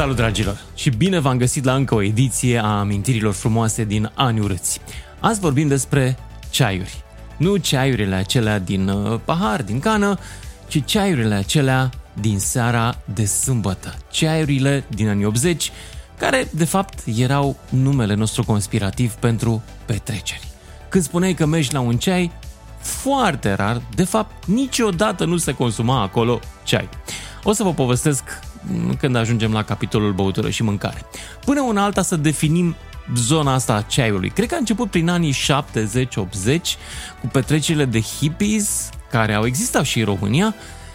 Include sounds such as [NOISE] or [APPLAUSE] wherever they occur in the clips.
Salut dragilor și bine v-am găsit la încă o ediție a amintirilor frumoase din ani urâți. Azi vorbim despre ceaiuri. Nu ceaiurile acelea din uh, pahar, din cană, ci ceaiurile acelea din seara de sâmbătă. Ceaiurile din anii 80, care de fapt erau numele nostru conspirativ pentru petreceri. Când spuneai că mergi la un ceai, foarte rar, de fapt niciodată nu se consuma acolo ceai. O să vă povestesc când ajungem la capitolul băutură și mâncare. Până una alta să definim zona asta a ceaiului. Cred că a început prin anii 70-80 cu petrecerile de hippies care au existat și în România,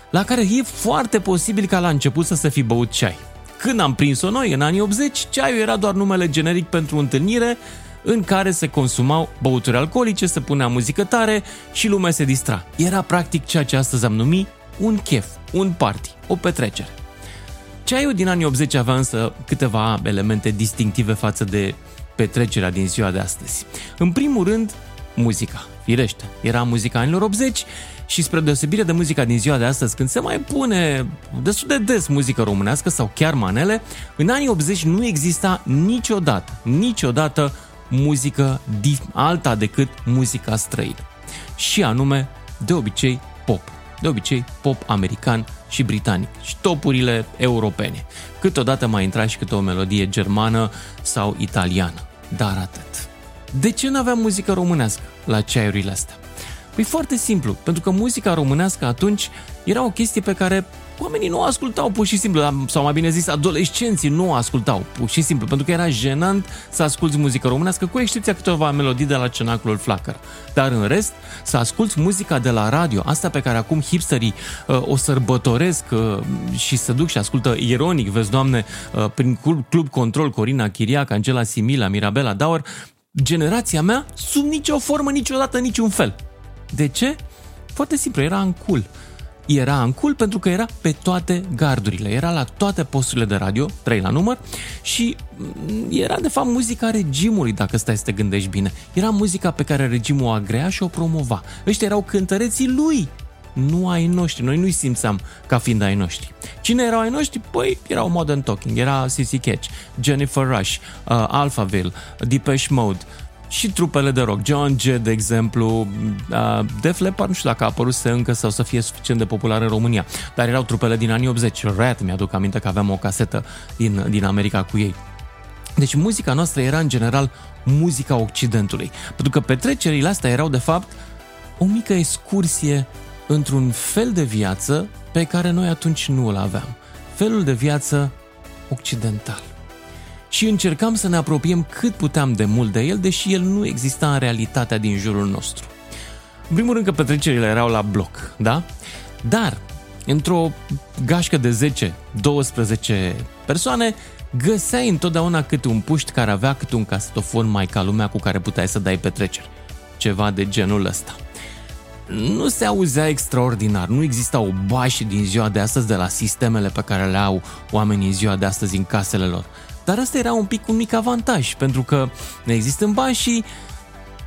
la care e foarte posibil ca la început să se fi băut ceai. Când am prins-o noi, în anii 80, ceaiul era doar numele generic pentru întâlnire în care se consumau băuturi alcoolice, se punea muzică tare și lumea se distra. Era practic ceea ce astăzi am numit un chef, un party, o petrecere. Ceaiul din anii 80 avea însă câteva elemente distinctive față de petrecerea din ziua de astăzi. În primul rând, muzica. Firește, era muzica anilor 80 și spre deosebire de muzica din ziua de astăzi, când se mai pune destul de des muzică românească sau chiar manele, în anii 80 nu exista niciodată, niciodată muzică alta decât muzica străină. Și anume, de obicei, pop. De obicei, pop american și britanic și topurile europene. Câteodată mai intra și câte o melodie germană sau italiană. Dar atât. De ce nu aveam muzică românească la ceaiurile astea? Păi foarte simplu, pentru că muzica românească atunci era o chestie pe care oamenii nu ascultau pur și simplu, sau mai bine zis, adolescenții nu ascultau pur și simplu, pentru că era jenant să asculti muzică românească, cu excepția câteva melodii de la Cenaculul Flacăr. Dar în rest, să asculti muzica de la radio, asta pe care acum hipsterii uh, o sărbătoresc uh, și se duc și ascultă ironic, vezi, doamne, uh, prin Club Control, Corina Chiriac, Angela Simila, Mirabela Dauer, generația mea, sub nicio formă, niciodată, niciun fel. De ce? Foarte simplu, era în cool era în cool pentru că era pe toate gardurile, era la toate posturile de radio, trei la număr, și mm, era de fapt muzica regimului, dacă stai să te gândești bine. Era muzica pe care regimul o agrea și o promova. Ăștia erau cântăreții lui, nu ai noștri. Noi nu-i simțeam ca fiind ai noștri. Cine erau ai noștri? Păi erau Modern Talking, era CC Catch, Jennifer Rush, uh, Alphaville, Depeche Mode, și trupele de rock. John G, de exemplu, uh, Def Leppard, nu știu dacă a apărut să încă sau să fie suficient de popular în România, dar erau trupele din anii 80. Rat, mi-aduc aminte că aveam o casetă din, din America cu ei. Deci muzica noastră era în general muzica Occidentului, pentru că petrecerile astea erau de fapt o mică excursie într-un fel de viață pe care noi atunci nu îl aveam. Felul de viață occidental și încercam să ne apropiem cât puteam de mult de el, deși el nu exista în realitatea din jurul nostru. În primul rând că petrecerile erau la bloc, da? Dar, într-o gașcă de 10-12 persoane, găseai întotdeauna câte un puști care avea câte un casetofon mai ca lumea cu care puteai să dai petreceri. Ceva de genul ăsta. Nu se auzea extraordinar, nu existau bași din ziua de astăzi de la sistemele pe care le au oamenii în ziua de astăzi în casele lor. Dar asta era un pic un mic avantaj, pentru că ne există bani și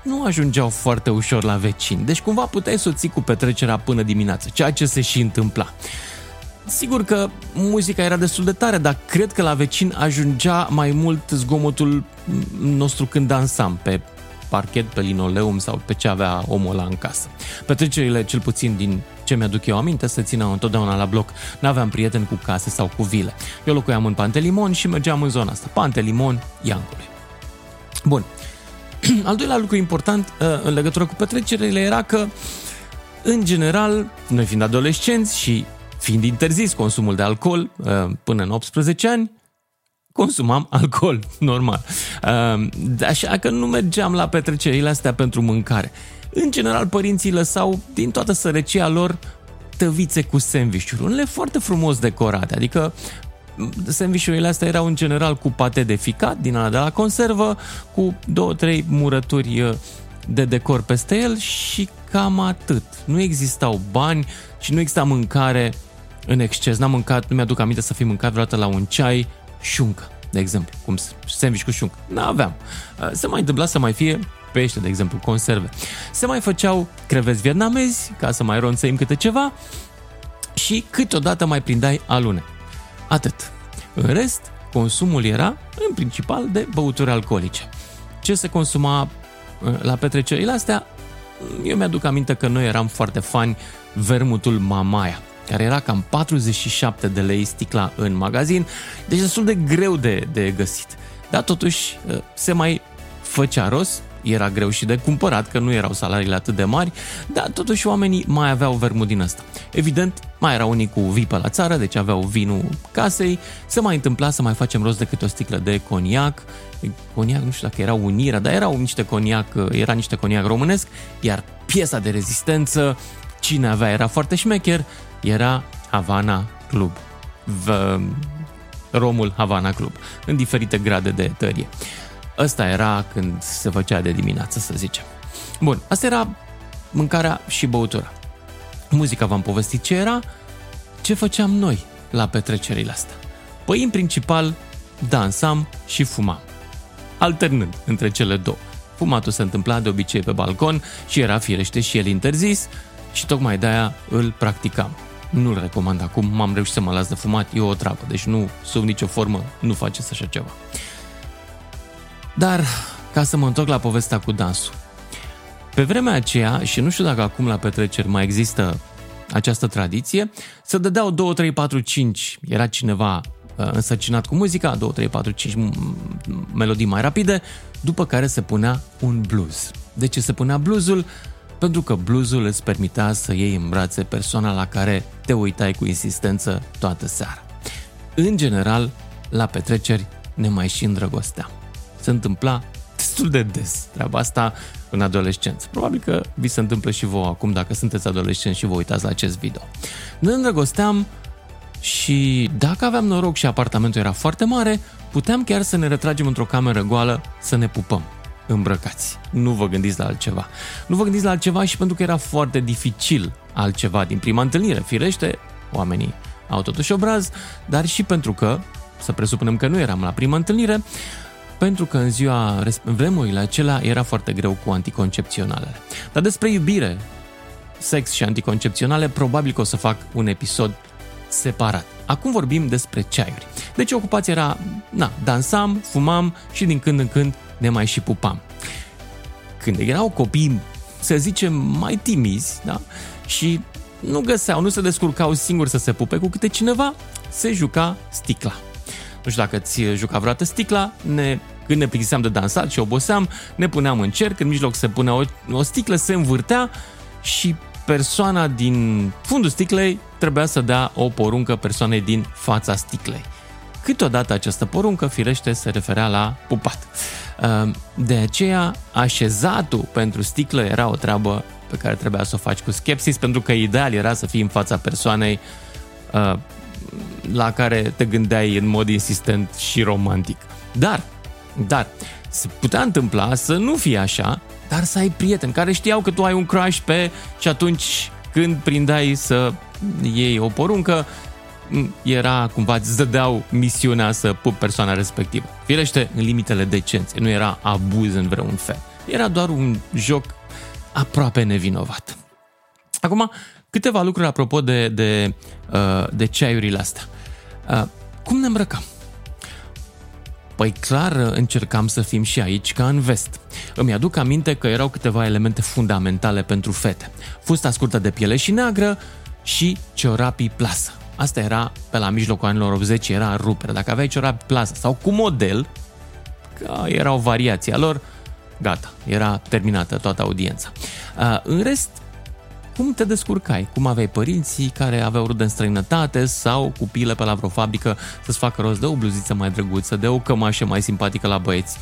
nu ajungeau foarte ușor la vecini. Deci cumva puteai să o ții cu petrecerea până dimineață, ceea ce se și întâmpla. Sigur că muzica era destul de tare, dar cred că la vecin ajungea mai mult zgomotul nostru când dansam pe parchet, pe linoleum sau pe ce avea omul ăla în casă. Petrecerile, cel puțin din ce mi-aduc eu aminte, se țineau întotdeauna la bloc. N-aveam prieteni cu case sau cu vile. Eu locuiam în Pantelimon și mergeam în zona asta. Pantelimon, Iancului. Bun. [CLEARS THROAT] Al doilea lucru important uh, în legătură cu petrecerile era că, în general, noi fiind adolescenți și fiind interzis consumul de alcool uh, până în 18 ani, consumam [LAUGHS] alcool, normal. Uh, așa că nu mergeam la petrecerile astea pentru mâncare. În general, părinții lăsau din toată sărăcia lor tăvițe cu sandvișuri, unele foarte frumos decorate, adică sandvișurile astea erau în general cu pate de ficat din ala de la conservă, cu două, trei murături uh, de decor peste el și cam atât. Nu existau bani și nu exista mâncare în exces. N-am mâncat, nu mi-aduc aminte să fi mâncat vreodată la un ceai șuncă, de exemplu, cum sandwich cu șuncă. N-aveam. Uh, se mai întâmpla să mai fie pește, de exemplu, conserve. Se mai făceau creveți vietnamezi, ca să mai ronțăim câte ceva, și câteodată mai prindeai alune. Atât. În rest, consumul era în principal de băuturi alcoolice. Ce se consuma uh, la petrecerile astea? Eu mi-aduc aminte că noi eram foarte fani vermutul Mamaia, care era cam 47 de lei sticla în magazin, deci destul de greu de, de găsit. Dar totuși uh, se mai făcea rost era greu și de cumpărat, că nu erau salariile atât de mari, dar totuși oamenii mai aveau vermut din ăsta. Evident, mai erau unii cu vii pe la țară, deci aveau vinul casei, se mai întâmpla să mai facem rost de câte o sticlă de coniac, coniac, nu știu dacă era unirea, dar erau niște coniac, era niște coniac românesc, iar piesa de rezistență, cine avea era foarte șmecher, era Havana Club. V- Romul Havana Club, în diferite grade de tărie. Ăsta era când se făcea de dimineață, să zicem. Bun, asta era mâncarea și băutura. Muzica v-am povestit ce era, ce făceam noi la petrecerile astea. Păi, în principal, dansam și fumam, alternând între cele două. Fumatul se întâmpla de obicei pe balcon și era firește și el interzis și tocmai de-aia îl practicam. Nu-l recomand acum, m-am reușit să mă las de fumat, e o treabă, deci nu, sub nicio formă, nu faceți așa ceva. Dar, ca să mă întorc la povestea cu dansul. Pe vremea aceea, și nu știu dacă acum la petreceri mai există această tradiție, să dădeau 2, 3, 4, 5, era cineva uh, însărcinat cu muzica, 2, 3, 4, 5 melodii mai rapide, după care se punea un blues. De ce se punea bluesul? Pentru că bluesul îți permitea să iei în brațe persoana la care te uitai cu insistență toată seara. În general, la petreceri ne mai și îndrăgosteam se întâmpla destul de des treaba asta în adolescență. Probabil că vi se întâmplă și vouă acum dacă sunteți adolescenți și vă uitați la acest video. Ne îndrăgosteam și dacă aveam noroc și apartamentul era foarte mare, puteam chiar să ne retragem într-o cameră goală să ne pupăm îmbrăcați. Nu vă gândiți la altceva. Nu vă gândiți la altceva și pentru că era foarte dificil altceva din prima întâlnire. Firește, oamenii au totuși obraz, dar și pentru că, să presupunem că nu eram la prima întâlnire, pentru că în ziua, în vremurile acelea era foarte greu cu anticoncepționalele. Dar despre iubire, sex și anticoncepționale, probabil că o să fac un episod separat. Acum vorbim despre ceaiuri. Deci ocupația era, na, dansam, fumam și din când în când ne mai și pupam. Când erau copii, să zicem, mai timizi, da? Și nu găseau, nu se descurcau singuri să se pupe cu câte cineva, se juca sticla. Nu știu dacă ți juca vreodată sticla, ne, când ne plictiseam de dansat și oboseam, ne puneam în cerc, în mijloc se punea o, o sticlă, se învârtea și persoana din fundul sticlei trebuia să dea o poruncă persoanei din fața sticlei. Câteodată această poruncă, firește, se referea la pupat. Ehm, de aceea, așezatul pentru sticlă era o treabă pe care trebuia să o faci cu skepsis, pentru că ideal era să fii în fața persoanei ehm, la care te gândeai în mod insistent și romantic. Dar, dar, se putea întâmpla să nu fie așa, dar să ai prieteni care știau că tu ai un crush pe și atunci când prindeai să iei o poruncă, era cumva, îți dădeau misiunea să pup persoana respectivă. Firește, în limitele decenței, nu era abuz în vreun fel. Era doar un joc aproape nevinovat. Acum, câteva lucruri apropo de, de, uh, de ceaiurile astea. Uh, cum ne îmbrăcam? Păi clar încercam să fim și aici ca în vest. Îmi aduc aminte că erau câteva elemente fundamentale pentru fete. Fusta scurtă de piele și neagră și ciorapii plasă. Asta era pe la mijlocul anilor 80, era rupere. Dacă aveai ciorapi plasă sau cu model, că era o variație a lor, gata, era terminată toată audiența. Uh, în rest, cum te descurcai? Cum aveai părinții care aveau rude în străinătate sau cu pile pe la vreo fabrică să-ți facă rost de o bluziță mai drăguță, de o cămașă mai simpatică la băieți.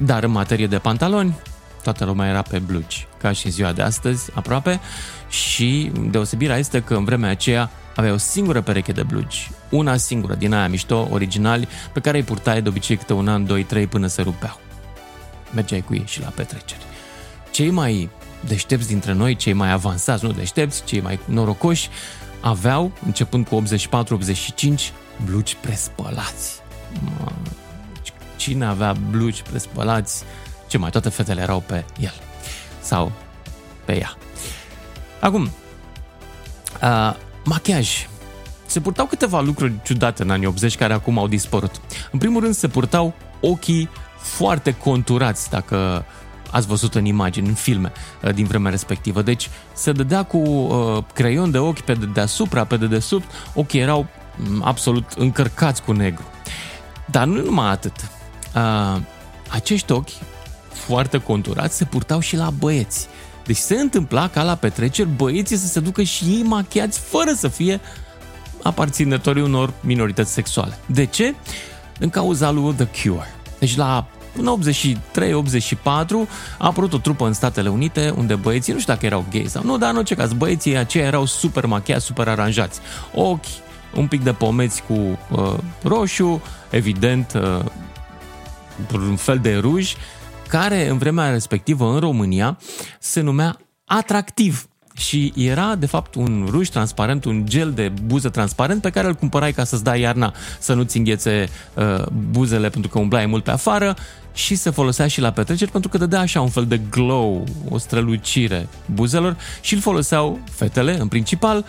Dar în materie de pantaloni, toată lumea era pe blugi, ca și în ziua de astăzi, aproape, și deosebirea este că în vremea aceea avea o singură pereche de blugi, una singură din aia mișto, originali, pe care îi purtai de obicei câte un an, doi, trei până se rupeau. Mergeai cu ei și la petreceri. Cei mai deștepți dintre noi, cei mai avansați, nu deștepți, cei mai norocoși, aveau, începând cu 84-85, blugi prespălați. Cine avea blugi prespălați? Ce mai, toate fetele erau pe el. Sau pe ea. Acum, uh, machiaj. Se purtau câteva lucruri ciudate în anii 80 care acum au dispărut. În primul rând se purtau ochii foarte conturați, dacă ați văzut în imagini, în filme uh, din vremea respectivă. Deci se dădea cu uh, creion de ochi pe deasupra, pe dedesubt, ochii erau mm, absolut încărcați cu negru. Dar nu numai atât. Uh, acești ochi foarte conturați se purtau și la băieți. Deci se întâmpla ca la petreceri băieții să se ducă și ei machiați fără să fie aparținătorii unor minorități sexuale. De ce? În cauza lui The Cure. Deci la în 83-84 a apărut o trupă în Statele Unite unde băieții, nu știu dacă erau gay sau nu, dar în orice caz, băieții aceia erau super machiați, super aranjați. Ochi, un pic de pomeți cu uh, roșu, evident, uh, un fel de ruj, care în vremea respectivă în România se numea atractiv și era de fapt un ruj transparent, un gel de buză transparent pe care îl cumpărai ca să-ți dai iarna să nu-ți înghețe uh, buzele pentru că umblai mult pe afară și se folosea și la petreceri pentru că dădea așa un fel de glow, o strălucire buzelor și îl foloseau fetele în principal,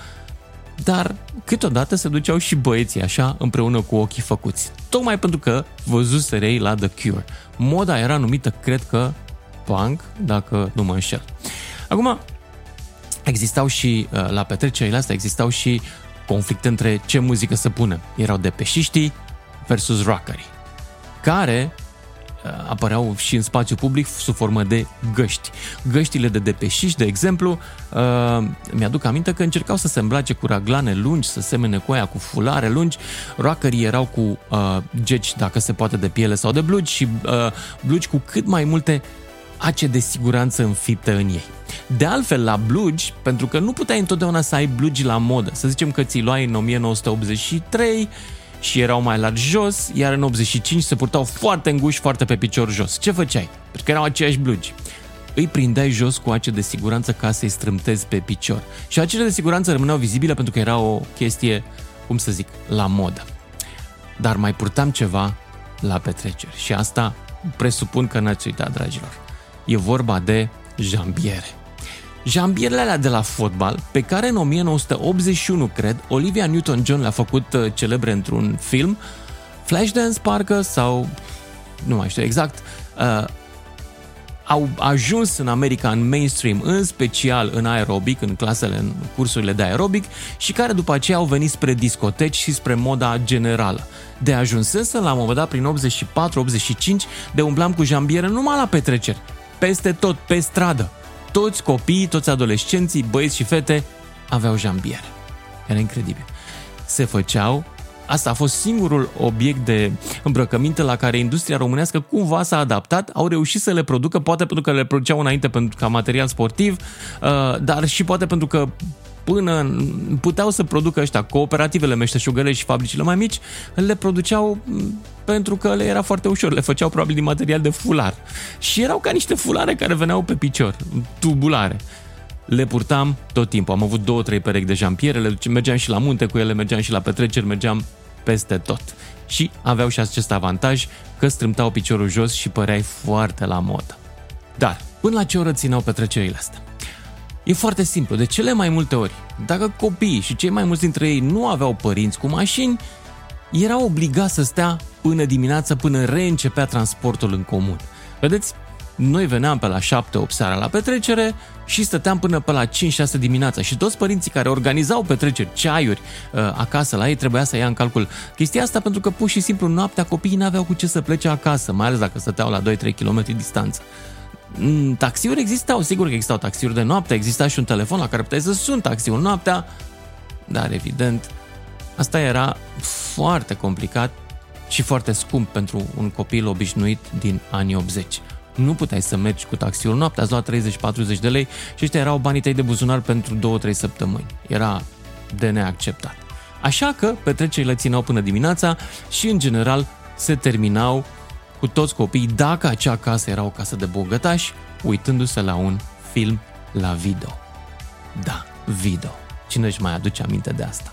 dar câteodată se duceau și băieții așa împreună cu ochii făcuți. Tocmai pentru că văzuseră ei la The Cure. Moda era numită, cred că, punk, dacă nu mă înșel. Acum, existau și, uh, la petrecerile astea, existau și conflicte între ce muzică să punem. Erau depeșiștii versus rockerii, care uh, apăreau și în spațiu public sub formă de găști. Găștile de depeșiști, de exemplu, uh, mi-aduc aminte că încercau să se îmbrace cu raglane lungi, să semene cu aia cu fulare lungi. Rockerii erau cu uh, geci, dacă se poate, de piele sau de blugi și uh, blugi cu cât mai multe ace de siguranță înfipte în ei. De altfel, la blugi, pentru că nu puteai întotdeauna să ai blugi la modă, să zicem că ți luai în 1983 și erau mai largi jos, iar în 85 se purtau foarte înguși, foarte pe picior jos. Ce făceai? Pentru că erau aceiași blugi. Îi prindeai jos cu ace de siguranță ca să-i strâmtezi pe picior. Și acele de siguranță rămâneau vizibile pentru că era o chestie, cum să zic, la modă. Dar mai purtam ceva la petreceri și asta presupun că n-ați uitat, dragilor. E vorba de jambiere. Jambierele alea de la fotbal, pe care în 1981, cred, Olivia Newton-John le-a făcut uh, celebre într-un film, Flashdance parcă sau nu mai știu exact, uh, au ajuns în America în mainstream, în special în aerobic, în clasele, în cursurile de aerobic și care după aceea au venit spre discoteci și spre moda generală. De ajunsesem la un moment dat prin 84-85 de umblam cu jambiere numai la petreceri, peste tot, pe stradă. Toți copiii, toți adolescenții, băieți și fete aveau jambiere. Era incredibil. Se făceau Asta a fost singurul obiect de îmbrăcăminte la care industria românească cumva s-a adaptat, au reușit să le producă, poate pentru că le produceau înainte pentru ca material sportiv, uh, dar și poate pentru că până puteau să producă ăștia, cooperativele meșteșugărești și fabricile mai mici, le produceau pentru că le era foarte ușor, le făceau probabil din material de fular. Și erau ca niște fulare care veneau pe picior, tubulare. Le purtam tot timpul. Am avut două, trei perechi de jampiere, le mergeam și la munte cu ele, mergeam și la petreceri, mergeam peste tot. Și aveau și acest avantaj că strâmtau piciorul jos și păreai foarte la modă. Dar, până la ce oră țineau petrecerile astea? E foarte simplu. De cele mai multe ori, dacă copiii și cei mai mulți dintre ei nu aveau părinți cu mașini, erau obligați să stea până dimineața, până reîncepea transportul în comun. Vedeți, noi veneam pe la 7-8 seara la petrecere și stăteam până pe la 5-6 dimineața și toți părinții care organizau petreceri, ceaiuri uh, acasă la ei trebuia să ia în calcul chestia asta pentru că pur și simplu noaptea copiii n-aveau cu ce să plece acasă, mai ales dacă stăteau la 2-3 km distanță. Mm, taxiuri existau, sigur că existau taxiuri de noapte, exista și un telefon la care puteai să suni taxiul noaptea, dar evident, asta era foarte complicat și foarte scump pentru un copil obișnuit din anii 80. Nu puteai să mergi cu taxiul noaptea, ați luat 30-40 de lei și ăștia erau banii tăi de buzunar pentru 2-3 săptămâni. Era de neacceptat. Așa că petrecerile țineau până dimineața și în general se terminau cu toți copiii, dacă acea casă era o casă de bogătași, uitându-se la un film la video. Da, video. Cine își mai aduce aminte de asta?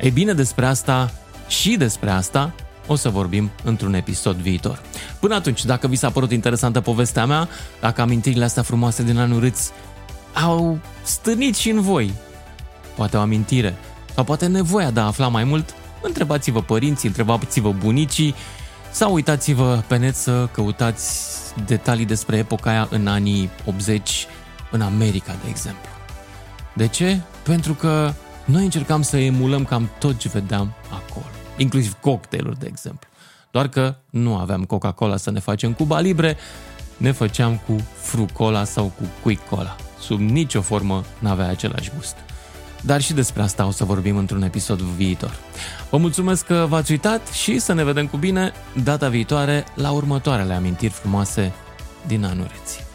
Ei bine, despre asta și despre asta o să vorbim într-un episod viitor. Până atunci, dacă vi s-a părut interesantă povestea mea, dacă amintirile astea frumoase din anul râți au stârnit și în voi, poate o amintire, sau poate nevoia de a afla mai mult, întrebați-vă părinții, întrebați-vă bunicii sau uitați-vă pe net să căutați detalii despre epoca aia în anii 80 în America, de exemplu. De ce? Pentru că noi încercam să emulăm cam tot ce vedeam acolo, inclusiv cocktailuri, de exemplu. Doar că nu aveam Coca-Cola să ne facem Cuba Libre, ne făceam cu Frucola sau cu Quick Cola. Sub nicio formă n-avea același gust. Dar și despre asta o să vorbim într-un episod viitor. Vă mulțumesc că v-ați uitat și să ne vedem cu bine data viitoare la următoarele amintiri frumoase din anul reții.